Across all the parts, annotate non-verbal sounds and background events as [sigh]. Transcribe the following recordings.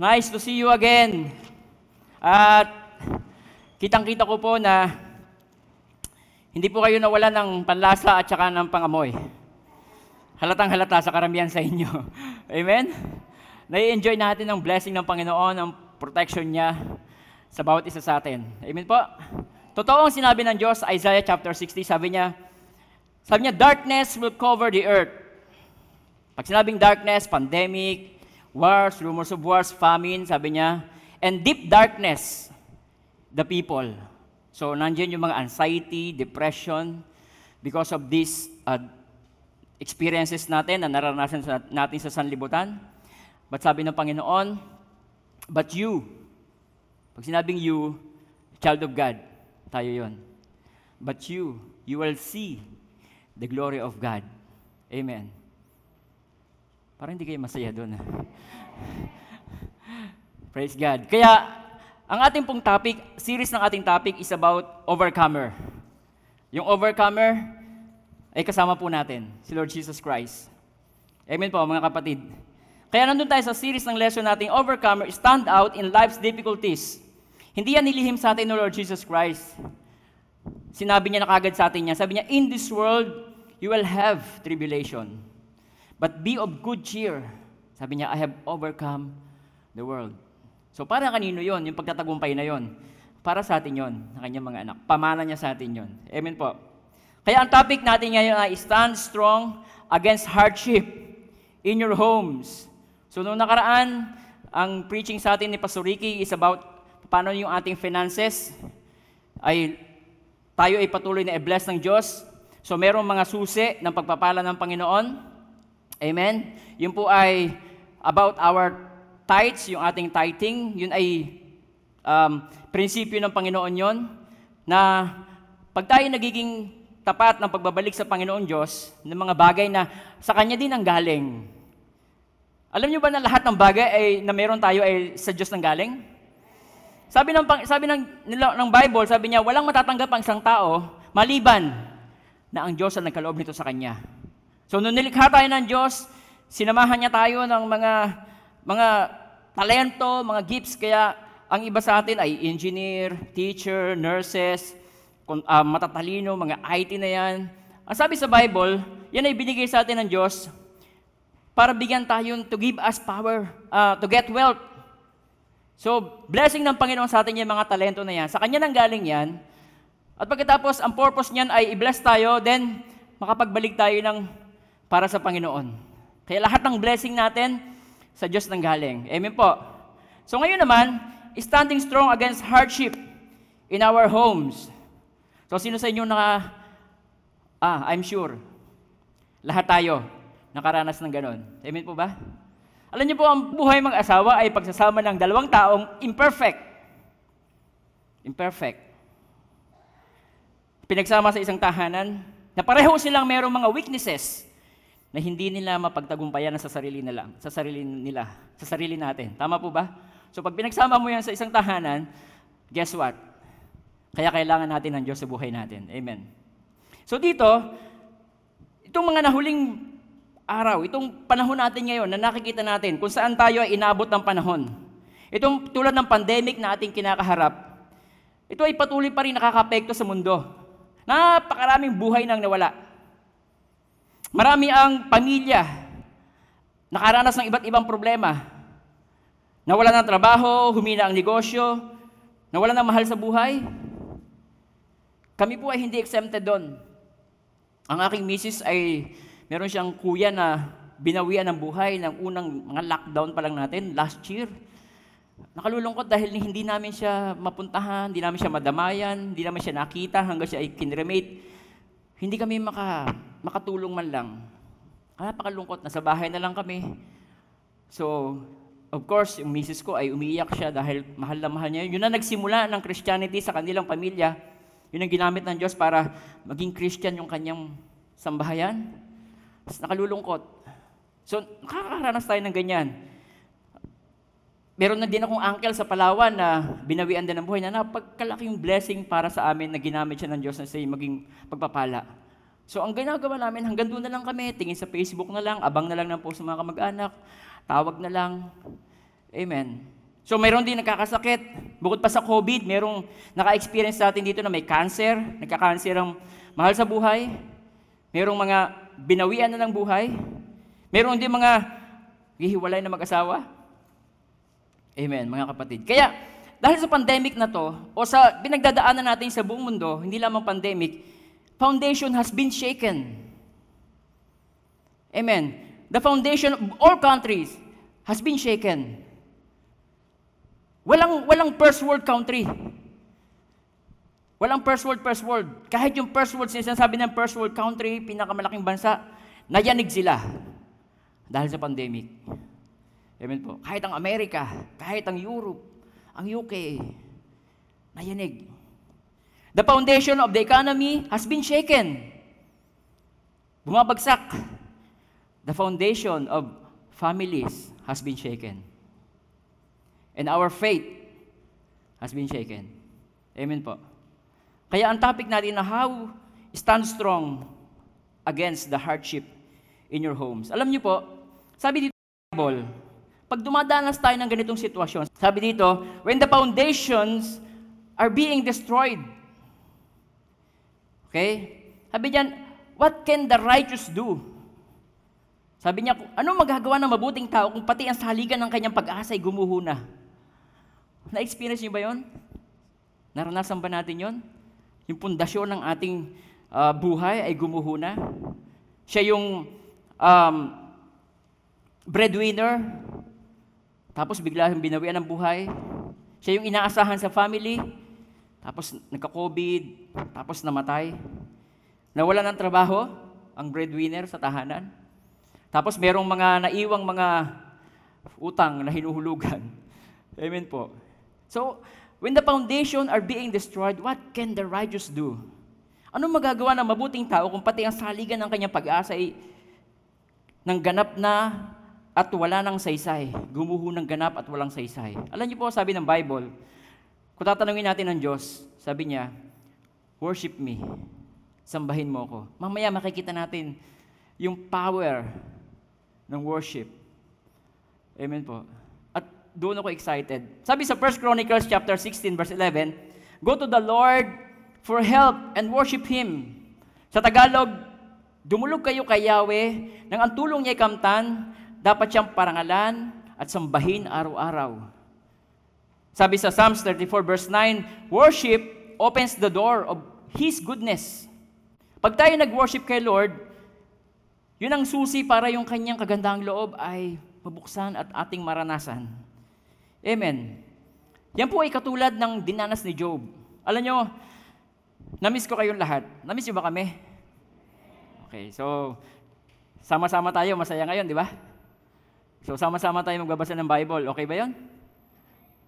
Nice to see you again. At kitang-kita ko po na hindi po kayo nawala ng panlasa at saka ng pangamoy. Halatang halata sa karamihan sa inyo. [laughs] Amen? Nai-enjoy natin ang blessing ng Panginoon, ang protection niya sa bawat isa sa atin. Amen po? Totoo ang sinabi ng Diyos sa Isaiah chapter 60, sabi niya, sabi niya, darkness will cover the earth. Pag sinabing darkness, pandemic, wars, rumors of wars, famine, sabi niya, and deep darkness, the people. So, nandiyan yung mga anxiety, depression, because of these uh, experiences natin na naranasan sa, natin sa sanlibutan. But sabi ng Panginoon, but you, pag sinabing you, child of God, tayo yon. But you, you will see the glory of God. Amen. Parang hindi kayo masaya doon. [laughs] Praise God. Kaya, ang ating pong topic, series ng ating topic is about overcomer. Yung overcomer ay kasama po natin, si Lord Jesus Christ. Amen po, mga kapatid. Kaya nandun tayo sa series ng lesson nating Overcomer, stand out in life's difficulties. Hindi yan nilihim sa atin ng Lord Jesus Christ. Sinabi niya na kagad sa atin niya. Sabi niya, in this world, you will have tribulation. But be of good cheer. Sabi niya, I have overcome the world. So para kanino yon yung pagtatagumpay na yon? Para sa atin yon, ng kanyang mga anak. Pamana niya sa atin yon. Amen po. Kaya ang topic natin ngayon ay stand strong against hardship in your homes. So noong nakaraan, ang preaching sa atin ni Pastor Ricky is about paano yung ating finances ay tayo ay patuloy na i-bless ng Diyos. So merong mga susi ng pagpapala ng Panginoon. Amen? Yun po ay about our tithes, yung ating tithing. Yun ay um, prinsipyo ng Panginoon yon na pag tayo nagiging tapat ng pagbabalik sa Panginoon Diyos, ng mga bagay na sa Kanya din ang galing. Alam niyo ba na lahat ng bagay ay na meron tayo ay sa Diyos nang galing? Sabi ng sabi ng ng Bible, sabi niya, walang matatanggap ang isang tao maliban na ang Diyos ang nagkaloob nito sa kanya. So nung nilikha tayo ng Diyos, sinamahan niya tayo ng mga mga talento, mga gifts kaya ang iba sa atin ay engineer, teacher, nurses, uh, matatalino, mga IT na yan. Ang sabi sa Bible, yan ay binigay sa atin ng Diyos para bigyan tayo to give us power, uh, to get wealth. So, blessing ng Panginoon sa atin yung mga talento na yan. Sa Kanya nang galing yan. At pagkatapos, ang purpose niyan ay i-bless tayo, then makapagbalik tayo ng para sa Panginoon. Kaya lahat ng blessing natin, sa Diyos nang galing. Amen po. So ngayon naman, standing strong against hardship in our homes. So sino sa inyo naka, ah, I'm sure, lahat tayo nakaranas ng ganon. Amen po ba? Alam niyo po, ang buhay mga asawa ay pagsasama ng dalawang taong imperfect. Imperfect. Pinagsama sa isang tahanan na pareho silang mayroong mga weaknesses na hindi nila mapagtagumpayan sa sarili nila, sa sarili nila, sa sarili natin. Tama po ba? So pag pinagsama mo yan sa isang tahanan, guess what? Kaya kailangan natin ng Diyos sa buhay natin. Amen. So dito, itong mga nahuling araw, itong panahon natin ngayon na nakikita natin kung saan tayo ay inabot ng panahon. Itong tulad ng pandemic na ating kinakaharap, ito ay patuloy pa rin nakakapekto sa mundo. Napakaraming buhay nang nawala. Marami ang pamilya nakaranas ng iba't ibang problema. Nawala ng trabaho, humina ang negosyo, nawala ng mahal sa buhay. Kami po ay hindi exempted doon. Ang aking misis ay Meron siyang kuya na binawian ng buhay ng unang mga lockdown pa lang natin last year. Nakalulungkot dahil hindi namin siya mapuntahan, hindi namin siya madamayan, hindi namin siya nakita hanggang siya ay kinremate. Hindi kami maka, makatulong man lang. Kaya pakalungkot, nasa bahay na lang kami. So, of course, yung misis ko ay umiiyak siya dahil mahal na mahal niya. Yun na nagsimula ng Christianity sa kanilang pamilya. Yun ang ginamit ng Diyos para maging Christian yung kanyang sambahayan nakalulungkot. So, nakakaranas tayo ng ganyan. Meron na din akong uncle sa Palawan na binawian din ng buhay na napagkalaking blessing para sa amin na ginamit siya ng Diyos na siya maging pagpapala. So, ang ginagawa namin, hanggang doon na lang kami, tingin sa Facebook na lang, abang na lang ng post ng mga kamag-anak, tawag na lang. Amen. So mayroon din nagkakasakit. Bukod pa sa COVID, mayroong naka-experience sa atin dito na may cancer, nagka-cancer ang mahal sa buhay. Mayroong mga binawian na ng buhay. Mayroon din mga hihiwalay na mag-asawa. Amen, mga kapatid. Kaya, dahil sa pandemic na to, o sa binagdadaanan natin sa buong mundo, hindi lamang pandemic, foundation has been shaken. Amen. The foundation of all countries has been shaken. Walang, walang first world country. Walang first world, first world. Kahit yung first world, sinasabi ng first world country, pinakamalaking bansa, nayanig sila dahil sa pandemic. Amen po. Kahit ang Amerika, kahit ang Europe, ang UK, nayanig. The foundation of the economy has been shaken. Bumabagsak. The foundation of families has been shaken. And our faith has been shaken. Amen po. Kaya ang topic natin na how stand strong against the hardship in your homes. Alam niyo po, sabi dito sa Bible, pag dumadanas tayo ng ganitong sitwasyon, sabi dito, when the foundations are being destroyed. Okay? Sabi diyan, what can the righteous do? Sabi niya, ano magagawa ng mabuting tao kung pati ang saligan ng kanyang pag-asa ay gumuho na? Na-experience niyo ba yon? Naranasan ba natin yon? Yung pundasyon ng ating uh, buhay ay gumuho na? Siya yung um, breadwinner, tapos bigla yung binawian ng buhay. Siya yung inaasahan sa family, tapos nagka-COVID, tapos namatay. Nawala ng trabaho ang breadwinner sa tahanan. Tapos merong mga naiwang mga utang na hinuhulugan. [laughs] Amen po. So, when the foundation are being destroyed, what can the righteous do? Ano magagawa ng mabuting tao kung pati ang saligan ng kanyang pag-asa ay nang ganap na at wala ng saysay. Gumuho ng ganap at walang saysay. Alam niyo po, sabi ng Bible, kung tatanungin natin ng Diyos, sabi niya, worship me. Sambahin mo ako. Mamaya makikita natin yung power ng worship. Amen po. At doon ako excited. Sabi sa 1 Chronicles chapter 16 verse 11, Go to the Lord for help and worship Him. Sa Tagalog, dumulog kayo kay Yahweh, nang ang tulong niya kamtan, dapat siyang parangalan at sambahin araw-araw. Sabi sa Psalms 34 verse 9, Worship opens the door of His goodness. Pag tayo nag-worship kay Lord, yun ang susi para yung kanyang kagandang loob ay mabuksan at ating maranasan. Amen. Yan po ay katulad ng dinanas ni Job. Alam nyo, namiss ko kayong lahat. Namiss nyo ba kami? Okay, so, sama-sama tayo, masaya ngayon, di ba? So, sama-sama tayo magbabasa ng Bible. Okay ba yon?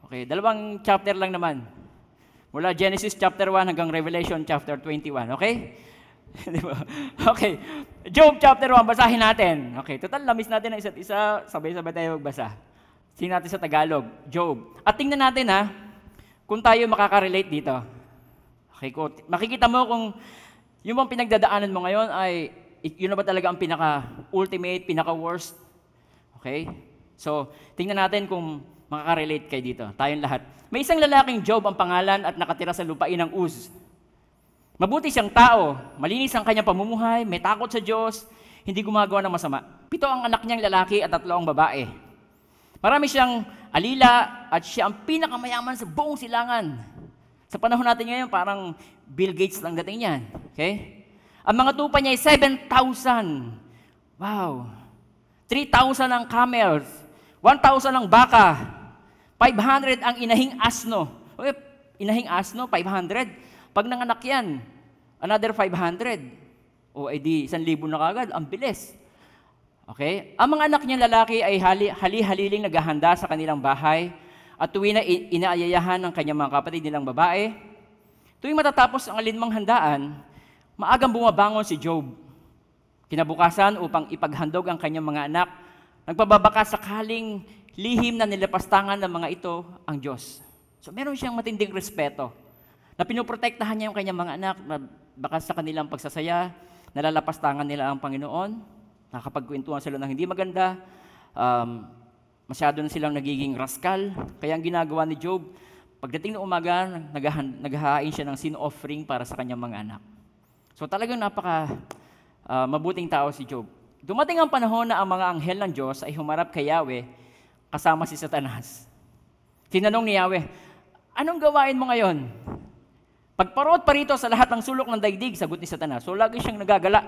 Okay, dalawang chapter lang naman. Mula Genesis chapter 1 hanggang Revelation chapter 21. Okay? [laughs] Di ba? okay. Job chapter 1, basahin natin. Okay, total na-miss natin ang isa't isa, sabay-sabay tayo magbasa. Tingnan natin sa Tagalog, Job. At tingnan natin ha, kung tayo makaka-relate dito. Okay, ko, makikita mo kung yung bang pinagdadaanan mo ngayon ay yun na ba talaga ang pinaka-ultimate, pinaka-worst? Okay? So, tingnan natin kung makaka-relate kayo dito. Tayong lahat. May isang lalaking Job ang pangalan at nakatira sa lupain ng Uz. Mabuti siyang tao, malinis ang kanyang pamumuhay, may takot sa Diyos, hindi gumagawa ng masama. Pito ang anak niyang lalaki at tatlo ang babae. Marami siyang alila at siya ang pinakamayaman sa buong silangan. Sa panahon natin ngayon, parang Bill Gates lang dating niyan. Okay? Ang mga tupa niya ay 7,000. Wow. 3,000 ang camels. 1,000 ang baka. 500 ang inahing asno. Okay, inahing asno, 500. Pag nanganak yan, another 500. O edi, 1,000 na kagad. Ang bilis. Okay? Ang mga anak niyang lalaki ay hali, hali-haliling naghahanda sa kanilang bahay at tuwi na inaayayahan ng kanyang mga kapatid nilang babae. Tuwing matatapos ang alinmang handaan, maagang bumabangon si Job. Kinabukasan upang ipaghandog ang kanyang mga anak, nagpababaka sakaling lihim na nilapastangan ng mga ito ang Diyos. So meron siyang matinding respeto na pinoprotektahan niya yung kanyang mga anak na baka sa kanilang pagsasaya, nalalapastangan nila ang Panginoon, nakakapagkwentuhan sila ng hindi maganda, um, Masyado na silang nagiging raskal. Kaya ang ginagawa ni Job, pagdating ng umaga, naghahain siya ng sin offering para sa kanyang mga anak. So talagang napaka ah, mabuting tao si Job. Dumating ang panahon na ang mga anghel ng Diyos ay humarap kay Yahweh kasama si Satanas. Tinanong ni Yahweh, anong gawain mo ngayon? Pagparot pa rito sa lahat ng sulok ng daigdig, sagot ni Satanas. So lagi siyang nagagala.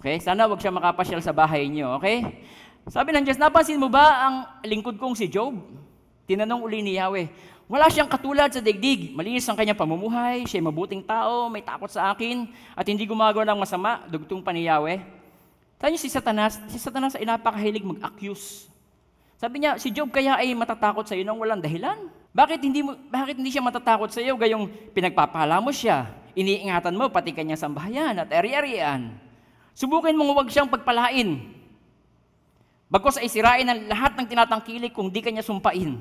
Okay? Sana wag siya makapasyal sa bahay niyo, okay? Sabi ng Diyos, napansin mo ba ang lingkod kong si Job? Tinanong uli ni Yahweh, wala siyang katulad sa daigdig. Malinis ang kanyang pamumuhay, siya mabuting tao, may takot sa akin, at hindi gumagawa ng masama, dugtong pa ni Yahweh. Tayo si Satanas, si Satanas ay napakahilig mag-accuse. Sabi niya, si Job kaya ay matatakot sa iyo nang walang dahilan. Bakit hindi mo bakit hindi siya matatakot sa iyo gayong pinagpapala mo siya? Iniingatan mo pati kanyang sambahayan at ari-arian. Subukin mong huwag siyang pagpalain. Bagkos ay sirain ang lahat ng tinatangkilik kung di kanya sumpain.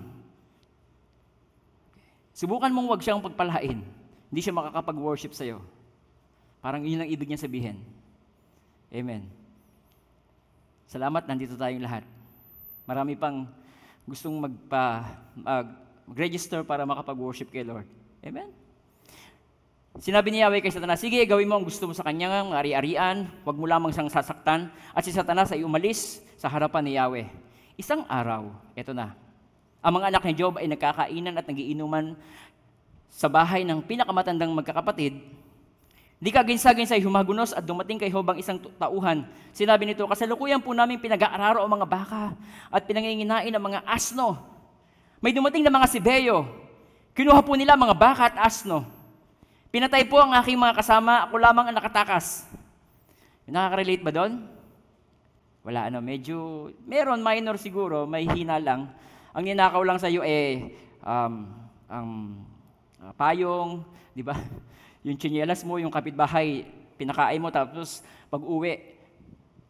Subukan mong huwag siyang pagpalain. Hindi siya makakapag-worship sa iyo. Parang yun ang ibig niya sabihin. Amen. Salamat, nandito tayong lahat. Marami pang gustong magpa, mag- mag-register para makapag-worship kay Lord. Amen? Sinabi ni Yahweh kay Satanas, Sige, gawin mo ang gusto mo sa kanyang ari-arian, huwag mo lamang siyang sasaktan. At si Satanas ay umalis sa harapan ni Yahweh. Isang araw, eto na, ang mga anak ni Job ay nagkakainan at nagiinuman sa bahay ng pinakamatandang magkakapatid. Di kagin-sagin humagunos at dumating kay Job ang isang tauhan. Sinabi nito, kasalukuyan po namin pinag-aararo ang mga baka at pinanginginain ang mga asno. May dumating na mga sibeyo. Kinuha po nila mga baka at asno. Pinatay po ang aking mga kasama, ako lamang ang nakatakas. Nakaka-relate ba doon? Wala ano, medyo, meron minor siguro, may hina lang. Ang ninakaw lang sa iyo eh, um, ang ah, payong, di ba? Yung tsinelas mo, yung kapitbahay, pinakain mo, tapos pag uwi,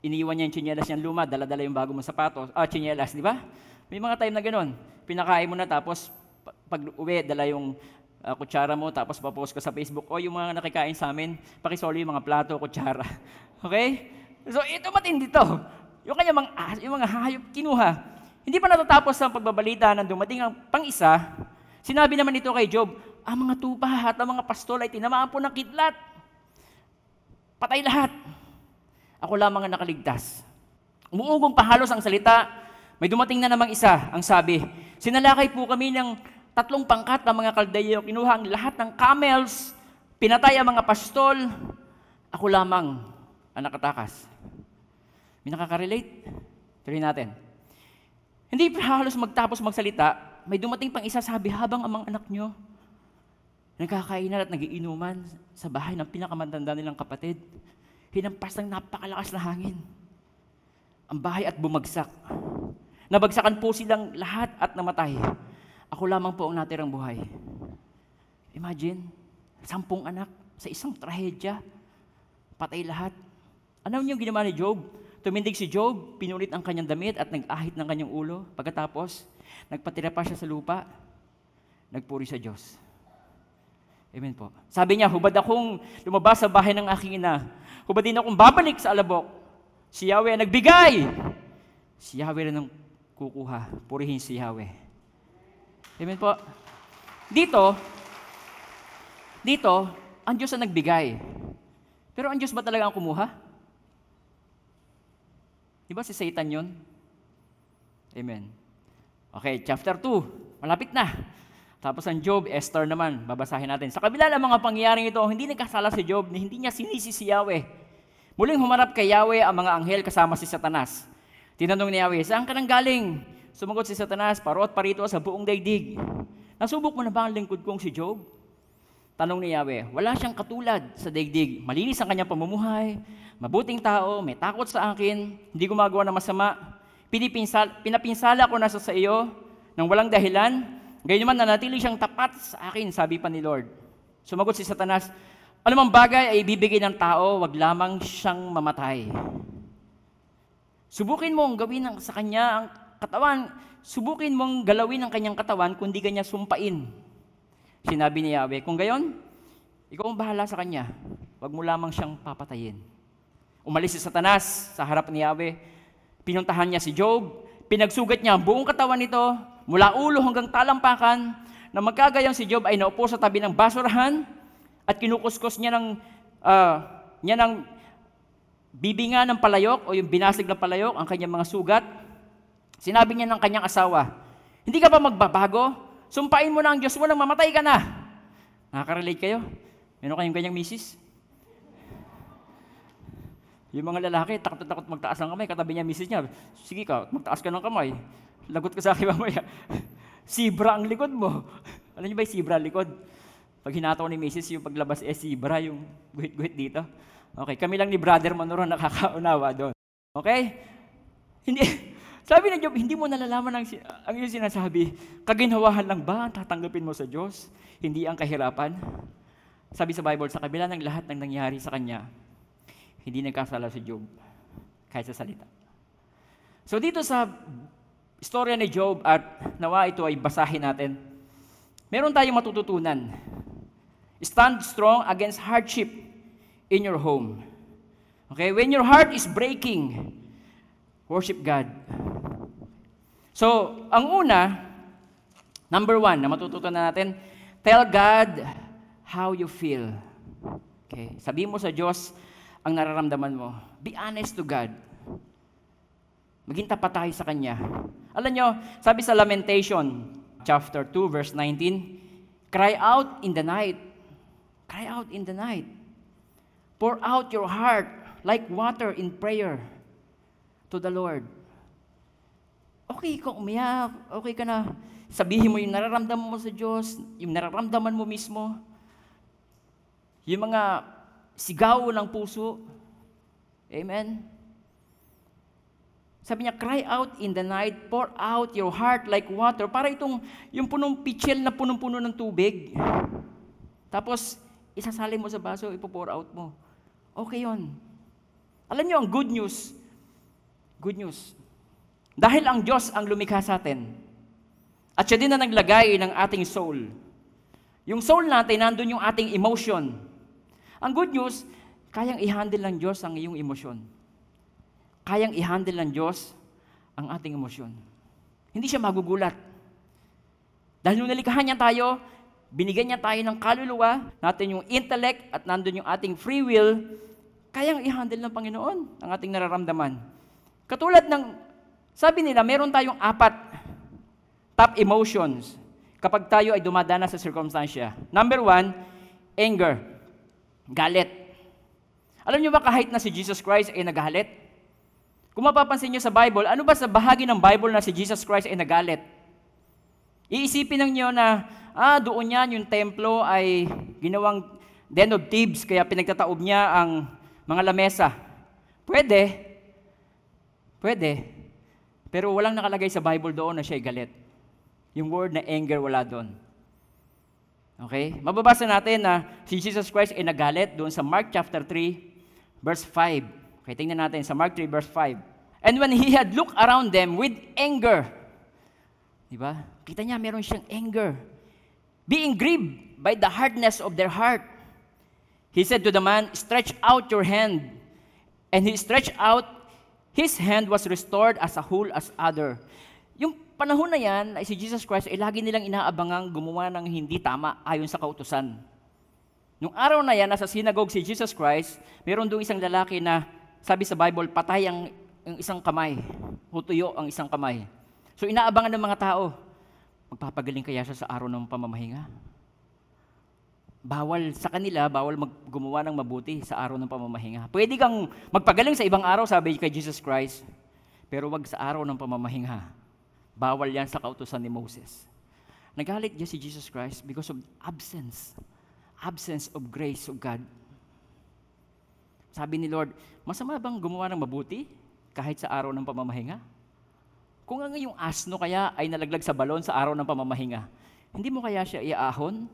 iniwan niya yung tsinelas niyang luma, dala-dala yung bago mong sapatos, ah, tsinelas, di ba? May mga time na ganun. Pinakain mo na, tapos pa- pag uwi, dala yung ah, kutsara mo, tapos papost ko sa Facebook, o yung mga nakikain sa amin, pakisoli yung mga plato, kutsara. [laughs] Okay? So, ito matindi to. Yung kanya mga, ah, yung mga hayop, kinuha. Hindi pa natatapos ang pagbabalita nang dumating ang pang-isa, sinabi naman ito kay Job, ang mga tupa at ang mga pastol ay tinamaan po ng kidlat. Patay lahat. Ako lamang ang nakaligtas. Umuugong pahalos ang salita. May dumating na namang isa, ang sabi, sinalakay po kami ng tatlong pangkat ng mga kaldayo, kinuha ang lahat ng camels, pinatay ang mga pastol, ako lamang ang nakatakas. May nakaka-relate? Tuloy natin. Hindi pa halos magtapos magsalita, may dumating pang isa sabi, habang ang mga anak nyo, nagkakainan at nagiinuman sa bahay ng pinakamatanda nilang kapatid, hinampas ng napakalakas na hangin. Ang bahay at bumagsak. Nabagsakan po silang lahat at namatay. Ako lamang po ang natirang buhay. Imagine, sampung anak sa isang trahedya, patay lahat. Ano yung ginawa ni Job? Tumindig si Job, pinulit ang kanyang damit at nag-ahit ng kanyang ulo. Pagkatapos, nagpatira pa siya sa lupa, nagpuri sa Diyos. Amen po. Sabi niya, hubad akong lumabas sa bahay ng aking ina. Hubad din akong babalik sa alabok. Si Yahweh ang nagbigay. Si Yahweh rin ang kukuha. Purihin si Yahweh. Amen po. Dito, dito, ang Diyos ang nagbigay. Pero ang Diyos ba talaga ang kumuha? Di ba si Satan yun? Amen. Okay, chapter 2. Malapit na. Tapos ang Job, Esther naman, babasahin natin. Sa kabila ng mga pangyayaring ito, hindi nagkasala si Job, hindi niya sinisi si Yahweh. Muling humarap kay Yahweh ang mga anghel kasama si Satanas. Tinanong ni Yahweh, saan ka nang galing? Sumagot si Satanas, parot parito sa buong daigdig. Nasubok mo na ba ang lingkod kong si Job? Tanong ni Yahweh, wala siyang katulad sa daigdig. Malinis ang kanyang pamumuhay, mabuting tao, may takot sa akin, hindi gumagawa ng masama. Pinipinsal, pinapinsala ko nasa sa iyo nang walang dahilan. Gayon naman nanatili siyang tapat sa akin, sabi pa ni Lord. Sumagot si Satanas, anumang bagay ay ibibigay ng tao, wag lamang siyang mamatay. Subukin mong gawin ng, sa kanya ang katawan, subukin mong galawin ang kanyang katawan kung di kanya sumpain. Sinabi ni Yahweh, kung gayon, ikaw ang bahala sa kanya. Huwag mo lamang siyang papatayin. Umalis si Satanas sa harap ni Yahweh. Pinuntahan niya si Job. pinagsugat niya ang buong katawan nito, mula ulo hanggang talampakan, na magkagayang si Job ay naupo sa tabi ng basurahan at kinukuskos niya ng, ah, niya ng bibinga ng palayok o yung binasig ng palayok ang kanyang mga sugat. Sinabi niya ng kanyang asawa, hindi ka ba magbabago? Sumpain mo na ang Diyos mo nang mamatay ka na. Nakaka-relate kayo? Meron kayong ganyang misis? Yung mga lalaki, takot na takot magtaas ng kamay, katabi niya misis niya, sige ka, magtaas ka ng kamay. Lagot ka sa akin mamaya. [laughs] Sibra ang likod mo. [laughs] Alam niyo ba yung ang likod? Pag hinataw ni misis, yung paglabas, eh sibra, yung guhit-guhit dito. Okay, kami lang ni Brother Manuro nakakaunawa doon. Okay? Hindi, [laughs] sabi ng Job, hindi mo nalalaman ang, ang iyong sinasabi. Kaginhawahan lang ba ang tatanggapin mo sa Diyos? Hindi ang kahirapan? Sabi sa Bible, sa kabila ng lahat ng nangyari sa kanya, hindi nagkasala si Job kahit sa salita. So dito sa istorya ni Job at nawa ito ay basahin natin, meron tayong matututunan. Stand strong against hardship in your home. Okay, when your heart is breaking, worship God. So, ang una, number one na matututunan natin, tell God how you feel. Okay, sabihin mo sa Diyos ang nararamdaman mo. Be honest to God. Maging tapat tayo sa Kanya. Alam nyo, sabi sa Lamentation, chapter 2, verse 19, Cry out in the night. Cry out in the night. Pour out your heart like water in prayer to the Lord. Okay ka umiyak, okay ka na. Sabihin mo yung nararamdaman mo sa Diyos, yung nararamdaman mo mismo. Yung mga sigaw ng puso. Amen? Sabi niya, cry out in the night, pour out your heart like water. Para itong, yung punong pitchel na punong-puno ng tubig. Tapos, isasalin mo sa baso, ipo-pour out mo. Okay yon. Alam niyo, ang good news, good news, dahil ang Diyos ang lumikha sa atin, at siya din na naglagay ng ating soul. Yung soul natin, nandun yung ating emotion. Ang good news, kayang i-handle ng Diyos ang iyong emosyon. Kayang i-handle ng Diyos ang ating emosyon. Hindi siya magugulat. Dahil nung nalikhahan niya tayo, binigyan niya tayo ng kaluluwa, natin yung intellect, at nandun yung ating free will, kayang i-handle ng Panginoon ang ating nararamdaman. Katulad ng, sabi nila, meron tayong apat top emotions kapag tayo ay dumadana sa circumstansya. Number one, anger. Galit. Alam niyo ba kahit na si Jesus Christ ay nagalit? Kung mapapansin niyo sa Bible, ano ba sa bahagi ng Bible na si Jesus Christ ay nagalit? Iisipin niyo na, ah, doon yan, yung templo ay ginawang den of thieves, kaya pinagtataob niya ang mga lamesa. Pwede. Pwede. Pero walang nakalagay sa Bible doon na siya ay galit. Yung word na anger, wala doon. Okay? Mababasa natin na si Jesus Christ ay nagalit doon sa Mark chapter 3, verse 5. Okay, tingnan natin sa Mark 3, verse 5. And when he had looked around them with anger, di ba? Kita niya, meron siyang anger. Being grieved by the hardness of their heart. He said to the man, Stretch out your hand. And he stretched out, his hand was restored as a whole as other. Yung panahon na yan, ay si Jesus Christ ay lagi nilang inaabangang gumawa ng hindi tama ayon sa kautusan. Nung araw na yan, nasa synagogue si Jesus Christ, meron doon isang lalaki na, sabi sa Bible, patay ang, ang isang kamay, hutuyo ang isang kamay. So inaabangan ng mga tao, magpapagaling kaya siya sa araw ng pamamahinga? Bawal sa kanila, bawal gumawa ng mabuti sa araw ng pamamahinga. Pwede kang magpagaling sa ibang araw, sabi kay Jesus Christ, pero wag sa araw ng pamamahinga. Bawal yan sa kautusan ni Moses. Nagalit niya si Jesus Christ because of absence. Absence of grace of God. Sabi ni Lord, masama bang gumawa ng mabuti kahit sa araw ng pamamahinga? Kung ang iyong asno kaya ay nalaglag sa balon sa araw ng pamamahinga, hindi mo kaya siya iaahon?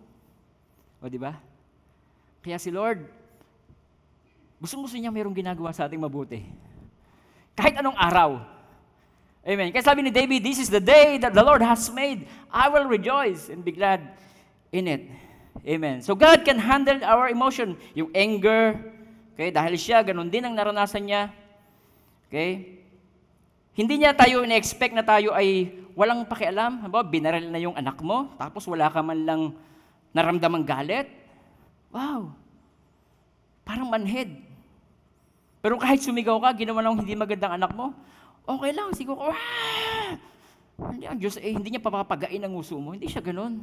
O di ba? Kaya si Lord, gusto-gusto niya mayroong ginagawa sa ating mabuti. Kahit anong araw. Amen. Kaya sabi ni David, this is the day that the Lord has made. I will rejoice and be glad in it. Amen. So God can handle our emotion. Yung anger, okay, dahil siya, ganun din ang naranasan niya. Okay? Hindi niya tayo na-expect na tayo ay walang pakialam. Halimbawa, binaril na yung anak mo, tapos wala ka man lang naramdamang galit. Wow! Parang manhead. Pero kahit sumigaw ka, ginawa ng hindi magandang anak mo, okay lang, sigaw ka, Wah! Hindi ang Diyos, eh, hindi niya papapagain ang uso mo. Hindi siya ganun.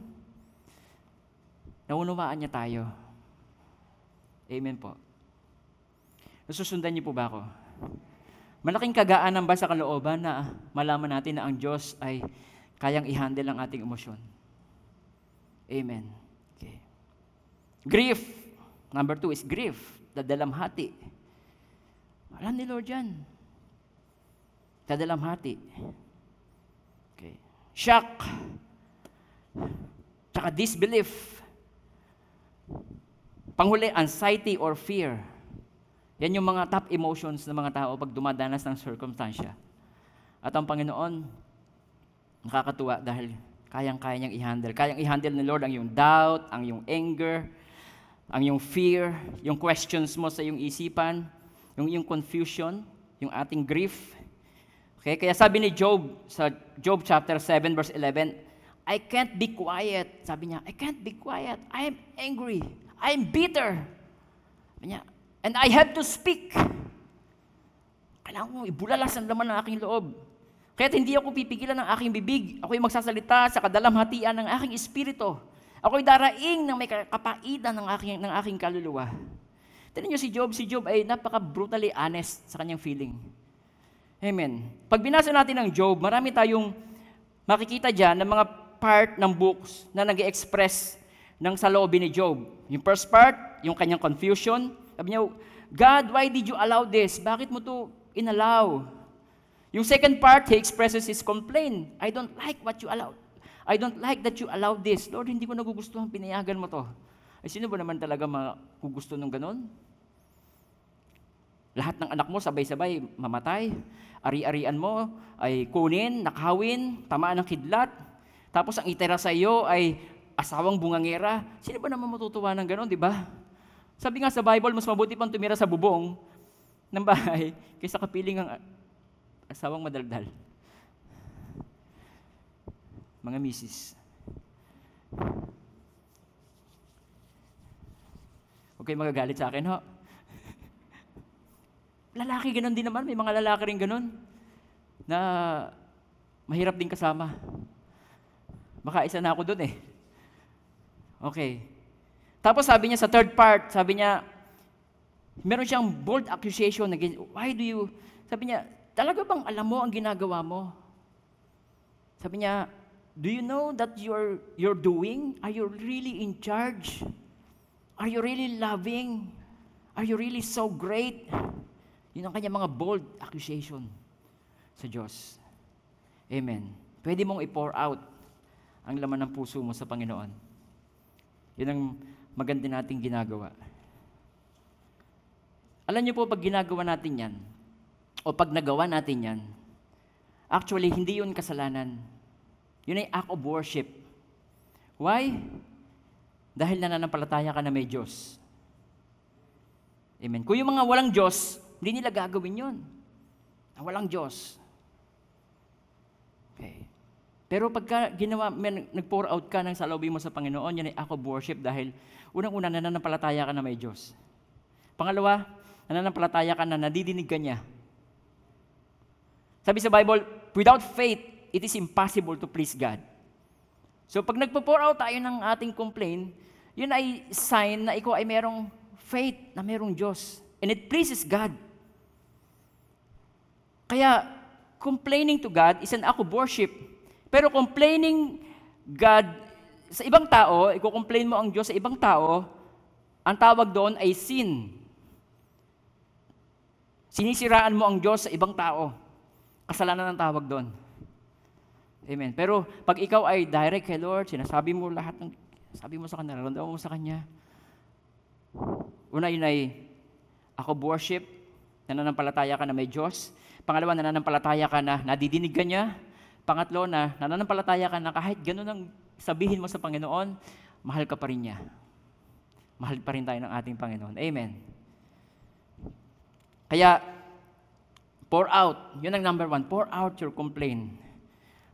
Naunawaan niya tayo. Amen po. Nasusundan niyo po ba ako? Malaking kagaanan ba sa kalooban na malaman natin na ang Diyos ay kayang i-handle ang ating emosyon? Amen. Okay. Grief. Number two is grief. Dadalamhati. Alam ni Lord yan. Dadalamhati. Okay. Shock. Tsaka disbelief. Panghuli, anxiety or fear. Yan yung mga top emotions ng mga tao pag dumadanas ng circumstansya. At ang Panginoon, nakakatuwa dahil kayang-kaya niyang i-handle. Kayang i-handle ni Lord ang yung doubt, ang yung anger, ang yung fear, yung questions mo sa yung isipan, yung yung confusion, yung ating grief. Okay, kaya sabi ni Job sa Job chapter 7 verse 11, I can't be quiet. Sabi niya, I can't be quiet. I am angry. I'm bitter. Sabi niya, and I have to speak. Kailangan kong ibulalas ang laman ng aking loob. Kaya hindi ako pipigilan ng aking bibig. Ako'y magsasalita sa kadalamhatian ng aking espiritu. Ako'y daraing ng may kapaitan ng aking, ng aking kaluluwa. Tignan niyo si Job. Si Job ay napaka-brutally honest sa kanyang feeling. Amen. Pag binasa natin ang Job, marami tayong makikita dyan ng mga part ng books na nag express ng saloobin ni Job. Yung first part, yung kanyang confusion. Sabi niya, God, why did you allow this? Bakit mo to inallow? Yung second part, he expresses his complaint. I don't like what you allowed. I don't like that you allowed this. Lord, hindi ko nagugustuhan, pinayagan mo to. Ay, sino ba naman talaga magugusto ng ganon? Lahat ng anak mo sabay-sabay mamatay. Ari-arian mo ay kunin, nakawin, tamaan ng kidlat. Tapos ang itera sa iyo ay asawang bungangera. Sino ba naman matutuwa ng ganon, di ba? Sabi nga sa Bible, mas mabuti pang tumira sa bubong ng bahay [laughs] kaysa kapiling ang asawang madaldal. Mga misis. Huwag kayo magagalit sa akin, ho. [laughs] lalaki ganun din naman. May mga lalaki rin ganun na mahirap din kasama. Baka isa na ako doon eh. Okay. Tapos sabi niya sa third part, sabi niya, meron siyang bold accusation against, why do you, sabi niya, talaga bang alam mo ang ginagawa mo? Sabi niya, do you know that you're, you're doing? Are you really in charge? Are you really loving? Are you really so great? Yun ang kanya mga bold accusation sa Diyos. Amen. Pwede mong i-pour out ang laman ng puso mo sa Panginoon. Yun ang maganda nating ginagawa. Alam niyo po, pag ginagawa natin yan, o pag nagawa natin yan, actually, hindi yun kasalanan. Yun ay act of worship. Why? Dahil nananampalataya ka na may Diyos. Amen. Kung yung mga walang Diyos, hindi nila gagawin yun. Walang Diyos. Okay. Pero pagka ginawa, may, nag-pour out ka ng salawin mo sa Panginoon, yan ay of worship dahil unang-una nananampalataya ka na may Diyos. Pangalawa, nananampalataya ka na nadidinig ka niya. Sabi sa Bible, without faith, it is impossible to please God. So pag nagpo-pour out tayo ng ating complaint, yun ay sign na ikaw ay merong faith na merong Diyos. And it pleases God. Kaya, complaining to God is an act of worship. Pero complaining God sa ibang tao, i-complain mo ang Diyos sa ibang tao, ang tawag doon ay sin. Sinisiraan mo ang Diyos sa ibang tao. Kasalanan ang tawag doon. Amen. Pero pag ikaw ay direct kay Lord, sinasabi mo lahat ng sabi mo sa kanya, nararamdaman mo sa kanya. Una yun ay ako worship, nananampalataya ka na may Diyos. Pangalawa, nananampalataya ka na nadidinig ka niya. Pangatlo na, nananampalataya ka na kahit ganun ang sabihin mo sa Panginoon, mahal ka pa rin niya. Mahal pa rin tayo ng ating Panginoon. Amen. Kaya, Pour out. Yun ang number one. Pour out your complaint.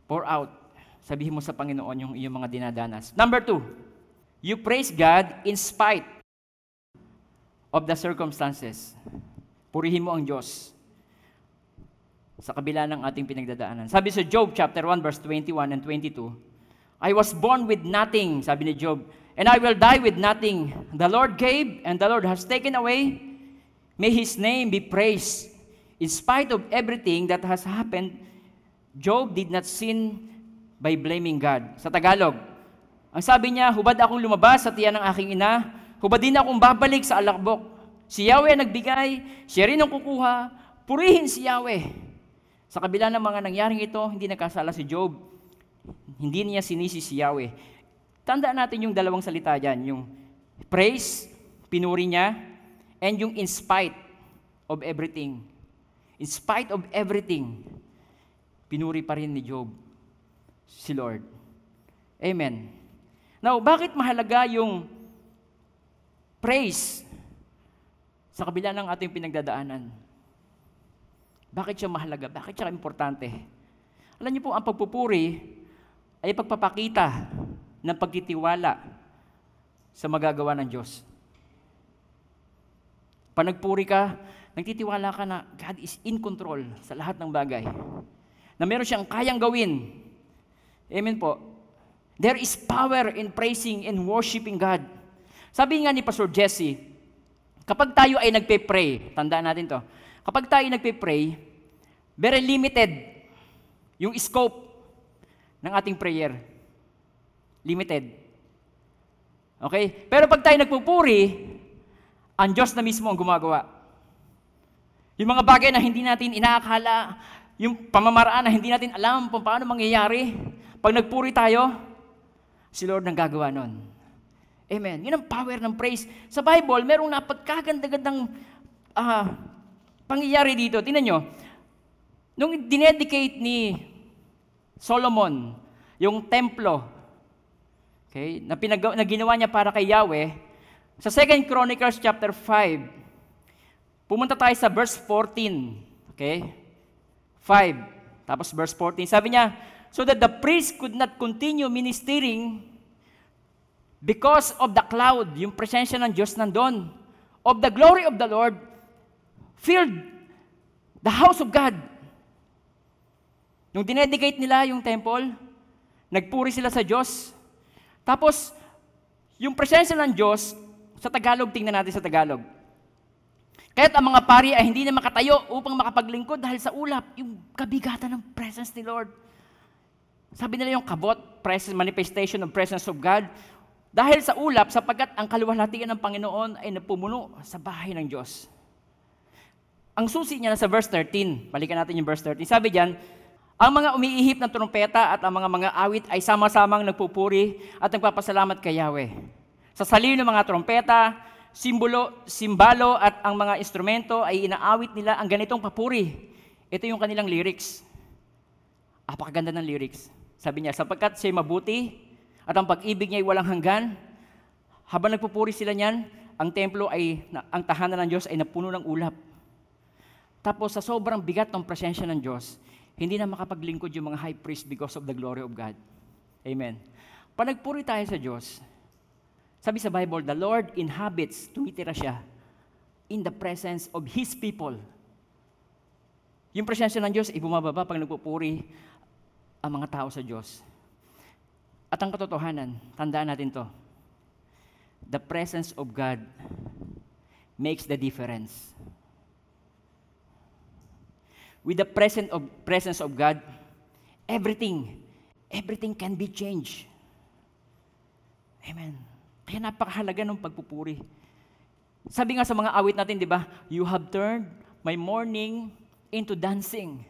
Pour out. Sabihin mo sa Panginoon yung iyong mga dinadanas. Number two, you praise God in spite of the circumstances. Purihin mo ang Diyos sa kabila ng ating pinagdadaanan. Sabi sa Job chapter 1 verse 21 and 22, I was born with nothing, sabi ni Job, and I will die with nothing. The Lord gave and the Lord has taken away. May His name be praised. In spite of everything that has happened, Job did not sin by blaming God. Sa Tagalog, ang sabi niya, hubad akong lumabas sa tiyan ng aking ina, hubad din akong babalik sa alakbok. Si Yahweh nagbigay, siya rin ang kukuha, purihin si Yahweh. Sa kabila ng mga nangyaring ito, hindi nakasala si Job. Hindi niya sinisi si Yahweh. Tandaan natin yung dalawang salita dyan, yung praise, pinuri niya, and yung in spite of everything. In spite of everything, pinuri pa rin ni Job si Lord. Amen. Now, bakit mahalaga yung praise sa kabila ng ating pinagdadaanan? Bakit siya mahalaga? Bakit siya importante? Alam niyo po, ang pagpupuri ay pagpapakita ng pagtitiwala sa magagawa ng Diyos. Pag nagpuri ka, nagtitiwala ka na God is in control sa lahat ng bagay. Na meron siyang kayang gawin. Amen po. There is power in praising and worshiping God. Sabi nga ni Pastor Jesse, kapag tayo ay nagpe-pray, tandaan natin to, Kapag tayo nagpe-pray, very limited yung scope ng ating prayer. Limited. Okay? Pero pag tayo nagpupuri, ang Diyos na mismo ang gumagawa. Yung mga bagay na hindi natin inaakala, yung pamamaraan na hindi natin alam kung paano mangyayari, pag nagpuri tayo, si Lord nang gagawa nun. Amen. Yun ang power ng praise. Sa Bible, merong napagkaganda-gandang uh, pangyayari dito, tingnan nyo, nung dinedicate ni Solomon yung templo, okay, na, pinag- na ginawa niya para kay Yahweh, sa 2 Chronicles chapter 5, pumunta tayo sa verse 14, okay? 5, tapos verse 14, sabi niya, so that the priest could not continue ministering because of the cloud, yung presensya ng Diyos nandun, of the glory of the Lord, filled the house of God. Nung dinedicate nila yung temple, nagpuri sila sa Diyos. Tapos, yung presensya ng Diyos, sa Tagalog, tingnan natin sa Tagalog. Kaya't ang mga pari ay hindi na makatayo upang makapaglingkod dahil sa ulap, yung kabigatan ng presence ni Lord. Sabi nila yung kabot, presence, manifestation of presence of God, dahil sa ulap, sapagkat ang kaluwalhatian ng Panginoon ay napumuno sa bahay ng Diyos. Ang susi niya sa verse 13. Balikan natin yung verse 13. Sabi diyan, ang mga umiihip ng trumpeta at ang mga mga awit ay sama-samang nagpupuri at nagpapasalamat kay Yahweh. Sa saliw ng mga trumpeta, simbolo, simbalo at ang mga instrumento ay inaawit nila ang ganitong papuri. Ito yung kanilang lyrics. Apakaganda ng lyrics. Sabi niya, sapagkat siya'y mabuti at ang pag-ibig niya ay walang hanggan, habang nagpupuri sila niyan, ang templo ay, ang tahanan ng Diyos ay napuno ng ulap. Tapos sa sobrang bigat ng presensya ng Diyos, hindi na makapaglingkod yung mga high priest because of the glory of God. Amen. Pag nagpuri tayo sa Diyos, sabi sa Bible, the Lord inhabits, tumitira siya, in the presence of His people. Yung presensya ng Diyos, ibumababa pag nagpupuri ang mga tao sa Diyos. At ang katotohanan, tandaan natin to, the presence of God makes the difference with the presence of, presence of God, everything, everything can be changed. Amen. Kaya napakahalaga ng pagpupuri. Sabi nga sa mga awit natin, di ba? You have turned my mourning into dancing.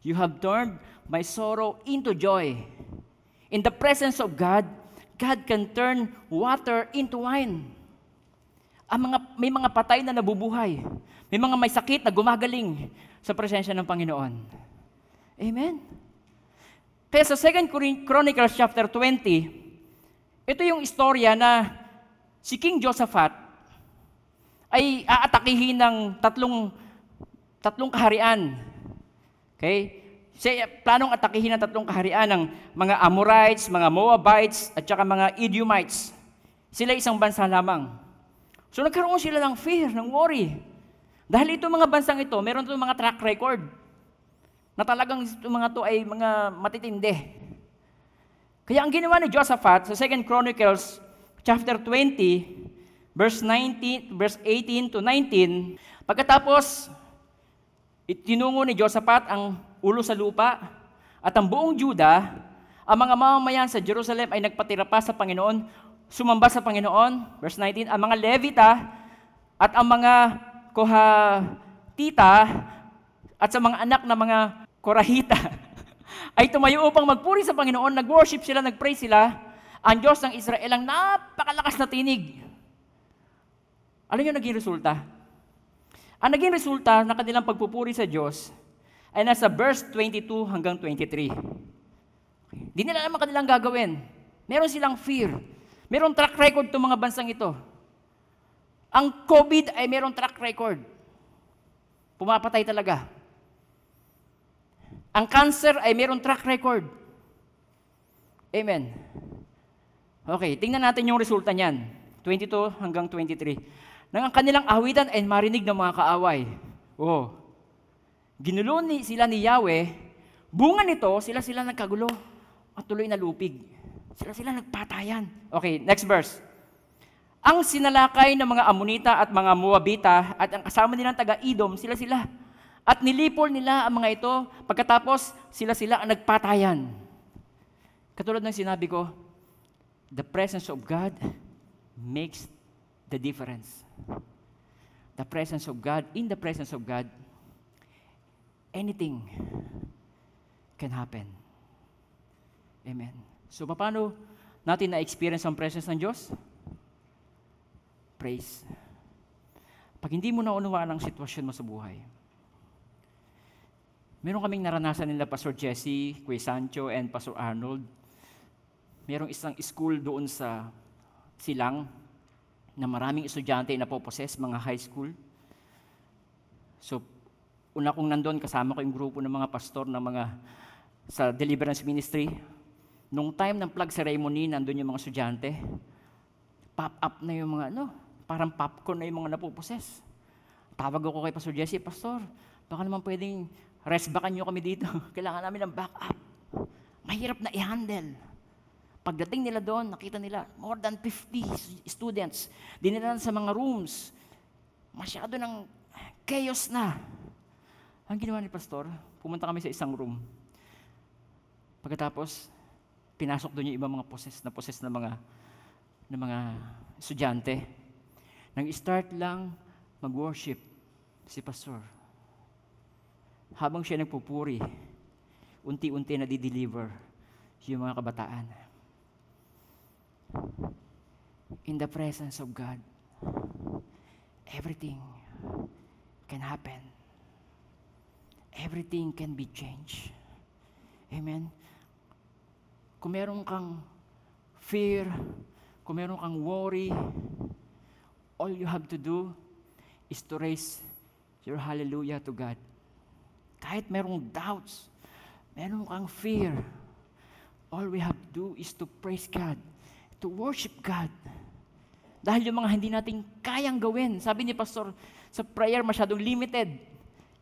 You have turned my sorrow into joy. In the presence of God, God can turn water into wine. Ang mga, may mga patay na nabubuhay. May mga may sakit na gumagaling sa presensya ng Panginoon. Amen. Kaya sa 2 Chronicles chapter 20, ito yung istorya na si King Josaphat ay aatakihin ng tatlong tatlong kaharian. Okay? Say, planong atakihin ng tatlong kaharian ng mga Amorites, mga Moabites, at saka mga Edomites. Sila isang bansa lamang. So nagkaroon sila ng fear, ng worry. Dahil itong mga bansang ito, meron itong mga track record na talagang itong mga to ay mga matitindi. Kaya ang ginawa ni Josaphat sa 2 Chronicles chapter 20, verse 19, verse 18 to 19, pagkatapos itinungo ni Josaphat ang ulo sa lupa, at ang buong Juda, ang mga mamamayan sa Jerusalem ay nagpatira pa sa Panginoon, sumamba sa Panginoon, verse 19, ang mga Levita at ang mga Kohatita at sa mga anak na mga Korahita [laughs] ay tumayo upang magpuri sa Panginoon, nag-worship sila, nag-pray sila, ang Diyos ng Israel ang napakalakas na tinig. Ano yung naging resulta? Ang naging resulta ng kanilang pagpupuri sa Diyos ay nasa verse 22 hanggang 23. Hindi nila alam ang kanilang gagawin. Meron silang fear. Meron track record itong mga bansang ito. Ang COVID ay meron track record. Pumapatay talaga. Ang cancer ay meron track record. Amen. Okay, tingnan natin yung resulta niyan. 22 hanggang 23. Nang ang kanilang awitan ay marinig ng mga kaaway. Oh, Ginulo ni, sila ni Yahweh, bunga nito, sila sila nagkagulo at tuloy na lupig. Sila sila nagpatayan. Okay, next verse. Ang sinalakay ng mga Amonita at mga Moabita at ang kasama nilang taga-Idom, sila sila. At nilipol nila ang mga ito, pagkatapos sila sila ang nagpatayan. Katulad ng sinabi ko, the presence of God makes the difference. The presence of God, in the presence of God, anything can happen. Amen. So, paano natin na-experience ang presence ng Diyos? Praise. Pag hindi mo naunawaan ang sitwasyon mo sa buhay, meron kaming naranasan nila Pastor Jesse, Kuya Sancho, and Pastor Arnold. Merong isang school doon sa Silang na maraming estudyante na poposes, mga high school. So, una kong nandun, kasama ko yung grupo ng mga pastor ng mga sa deliverance ministry. Nung time ng plug ceremony, nandun yung mga estudyante. Pop up na yung mga, ano, parang popcorn na yung mga napuposes. Tawag ako kay Pastor Jesse, Pastor, baka naman pwedeng rest backan nyo kami dito. [laughs] Kailangan namin ng backup. Mahirap na i-handle. Pagdating nila doon, nakita nila more than 50 students. Dinilan sa mga rooms. Masyado ng chaos na. Ang ginawa ni Pastor, pumunta kami sa isang room. Pagkatapos, pinasok doon yung ibang mga poses na poses na mga na mga estudyante. Nang-start lang mag-worship si Pastor. Habang siya nagpupuri, unti-unti na di-deliver yung mga kabataan. In the presence of God, everything can happen everything can be changed. Amen? Kung meron kang fear, kung meron kang worry, all you have to do is to raise your hallelujah to God. Kahit merong doubts, meron kang fear, all we have to do is to praise God, to worship God. Dahil yung mga hindi natin kayang gawin, sabi ni Pastor, sa prayer masyadong limited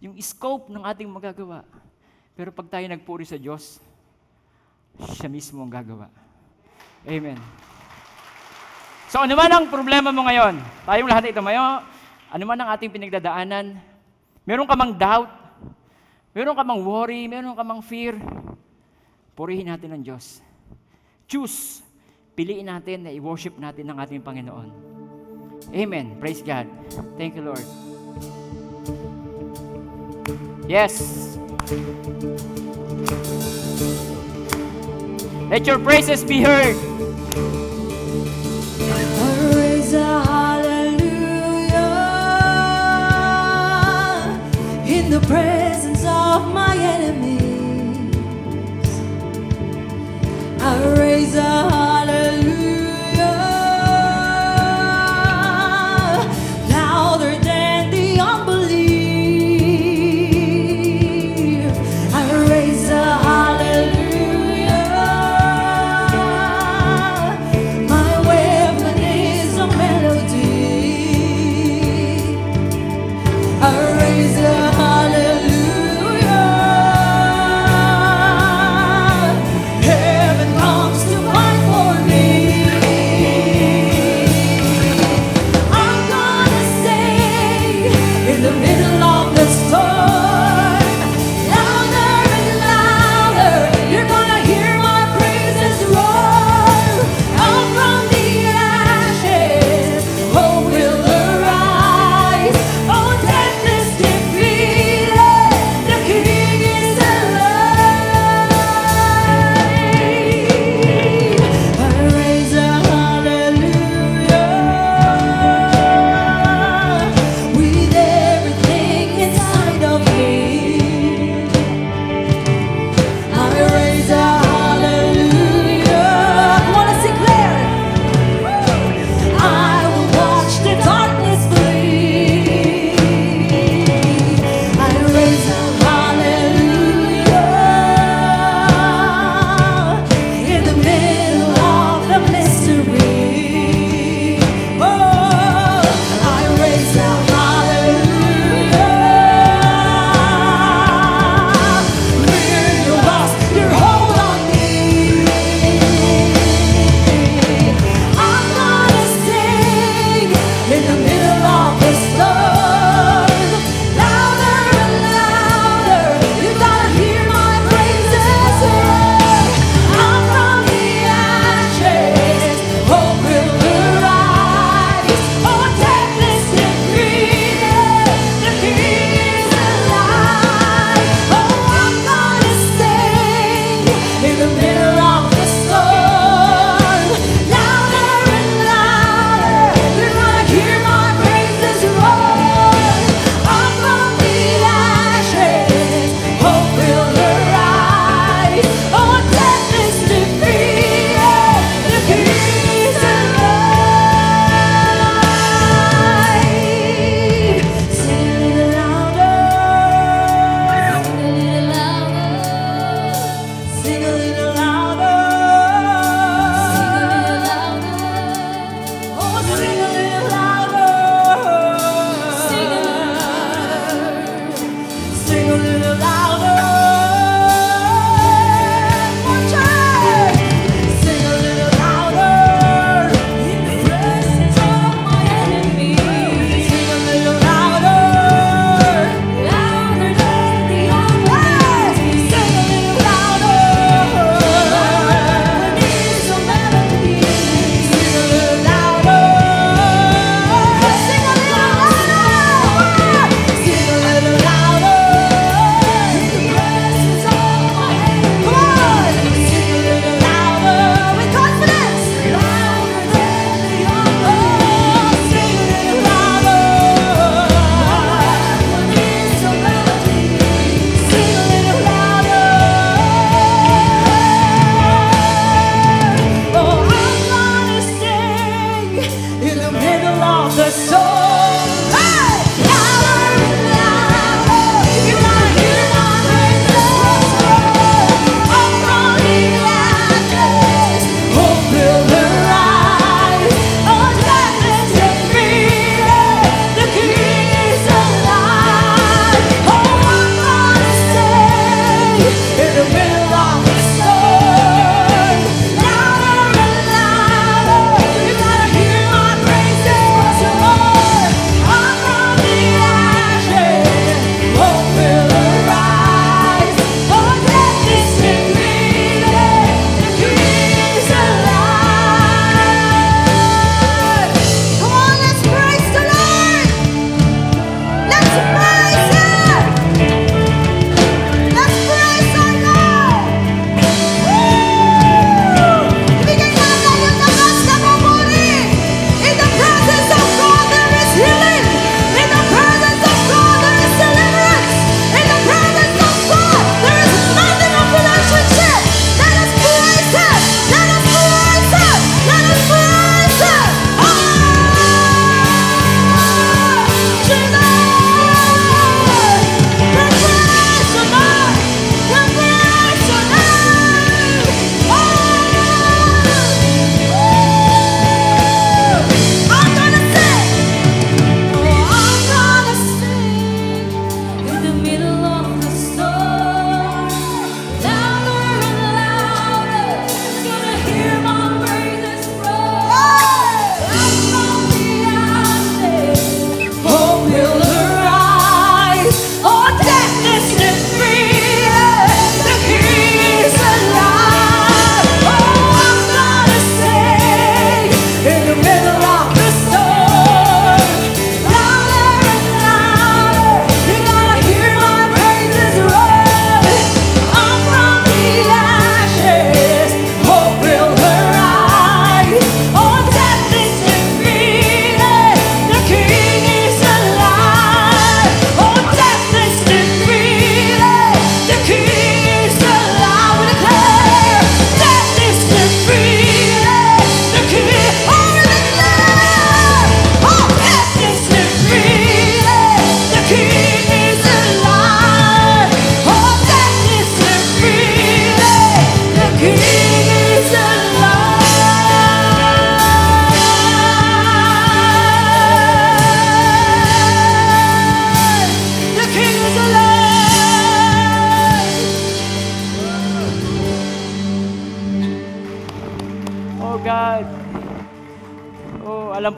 yung scope ng ating magagawa. Pero pag tayo nagpuri sa Diyos, siya mismo ang gagawa. Amen. So ano man ang problema mo ngayon, tayong lahat ito mayo, ano man ang ating pinagdadaanan, meron ka mang doubt, meron ka mang worry, meron ka mang fear, purihin natin ang Diyos. Choose. Piliin natin na i-worship natin ang ating Panginoon. Amen. Praise God. Thank you, Lord. Yes. Let your praises be heard. The presence of my enemies. I raise a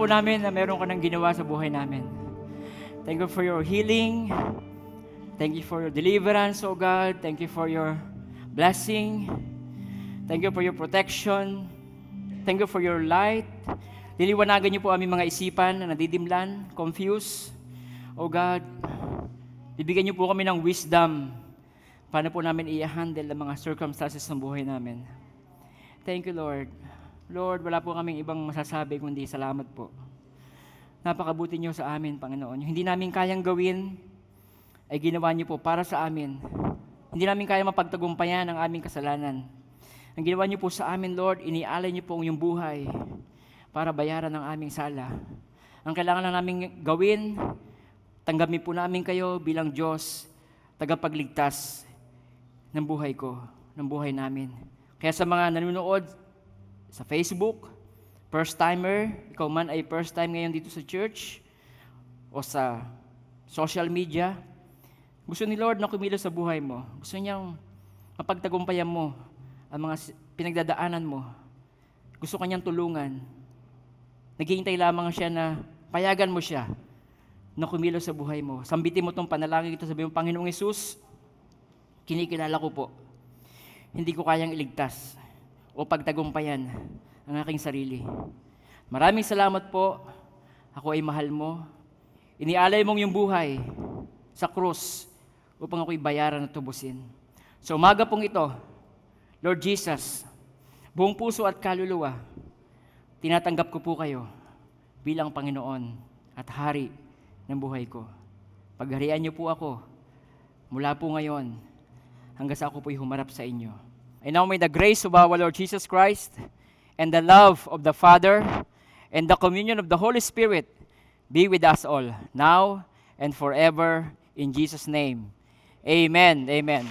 namin na meron ka nang ginawa sa buhay namin. Thank you for your healing. Thank you for your deliverance, oh God. Thank you for your blessing. Thank you for your protection. Thank you for your light. Liliwanagan niyo po aming mga isipan na nadidimlan, confused. Oh God, bibigyan niyo po kami ng wisdom paano po namin i-handle ang mga circumstances ng buhay namin. Thank you, Lord. Lord, wala po kaming ibang masasabi kundi salamat po. Napakabuti niyo sa amin, Panginoon. Yung hindi namin kayang gawin, ay ginawa niyo po para sa amin. Hindi namin kaya mapagtagumpayan ang aming kasalanan. Ang ginawa niyo po sa amin, Lord, inialay niyo po ang iyong buhay para bayaran ang aming sala. Ang kailangan lang namin gawin, tanggapin po namin kayo bilang Diyos, tagapagligtas ng buhay ko, ng buhay namin. Kaya sa mga nanonood sa Facebook, first timer, ikaw man ay first time ngayon dito sa church o sa social media, gusto ni Lord na kumilos sa buhay mo. Gusto niyang mapagtagumpayan mo ang mga pinagdadaanan mo. Gusto kanyang tulungan. Naghihintay lamang siya na payagan mo siya na kumilos sa buhay mo. Sambitin mo itong panalangin ito, sabi mo, Panginoong Yesus, kinikilala ko po. Hindi ko kayang iligtas o pagtagumpayan ang aking sarili. Maraming salamat po. Ako ay mahal mo. Inialay mong yung buhay sa krus upang ako'y bayaran at tubusin. Sa umaga pong ito, Lord Jesus, buong puso at kaluluwa, tinatanggap ko po kayo bilang Panginoon at Hari ng buhay ko. Pagharian niyo po ako mula po ngayon hanggang sa ako po'y humarap sa inyo. And now may the grace of our Lord Jesus Christ and the love of the Father and the communion of the Holy Spirit be with us all, now and forever, in Jesus' name. Amen. Amen.